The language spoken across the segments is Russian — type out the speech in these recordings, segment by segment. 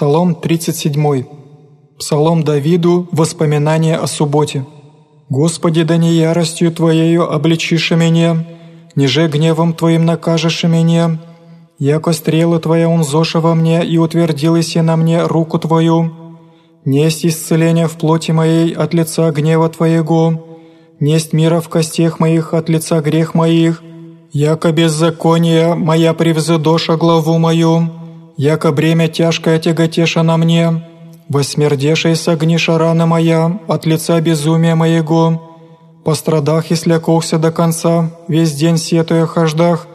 Псалом 37. Псалом Давиду «Воспоминание о субботе». «Господи, да не яростью Твоею обличишь меня, ниже гневом Твоим накажешь меня, яко стрелы Твоя унзоша во мне и утвердилась на мне руку Твою. Несть исцеление в плоти моей от лица гнева Твоего, несть мира в костях моих от лица грех моих, яко беззаконие моя превзыдоша главу мою, яко бремя тяжкое тяготеша на мне, восмердешей согниша рана моя от лица безумия моего, пострадах и слякохся до конца, весь день сетуя хождах,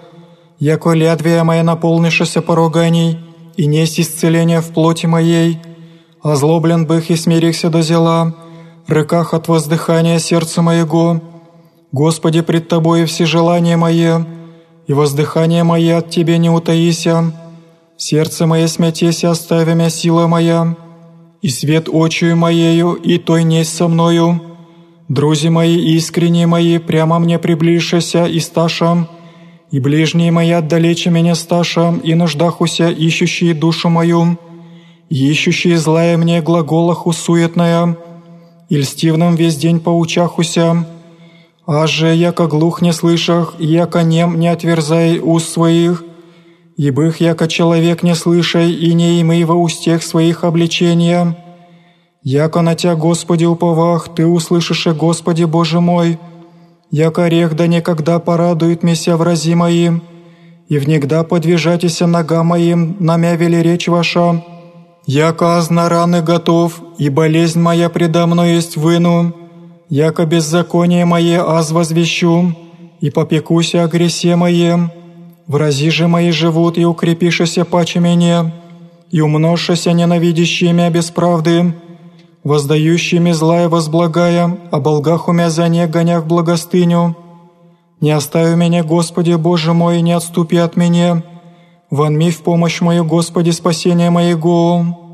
яко лядвия моя наполнишася поруганий, и несть исцеления в плоти моей, озлоблен бых и смирихся до зела, рыках от воздыхания сердца моего, Господи, пред Тобою все желания мои, и воздыхание мое от Тебе не утаися, Сердце мое смятеся, оставя мя сила моя, и свет очию моею, и той несть со мною. Друзі мои искренние мои, прямо мне приближися и сташам, и ближние мои отдалече меня сташам, и нуждахуся, ищущие душу мою, ищущие злая мне глаголах усуетная, и льстивным весь день поучахуся, а же, яко глух не слышах, яко нем не отверзай уст своих, Ебых, яко человек не слышай и не имей во устех своих обличения. Яко на Тя, Господи, уповах, Ты услышишь, Господи Боже мой. Яко орех да никогда порадует меня врази моим, и внегда подвижатися нога моим, намя вели речь ваша. Яко азна раны готов, и болезнь моя предо мной есть выну, яко беззаконие мое аз возвещу, и попекуся о гресе моем, Врази же мои живут, и укрепишися паче меня, и умножшися ненавидящими без правды, воздающими злая возблагая, а болгах умя за не гонях благостыню. Не остави меня, Господи Боже мой, не отступи от меня. Вонми в помощь мою, Господи, спасение моего.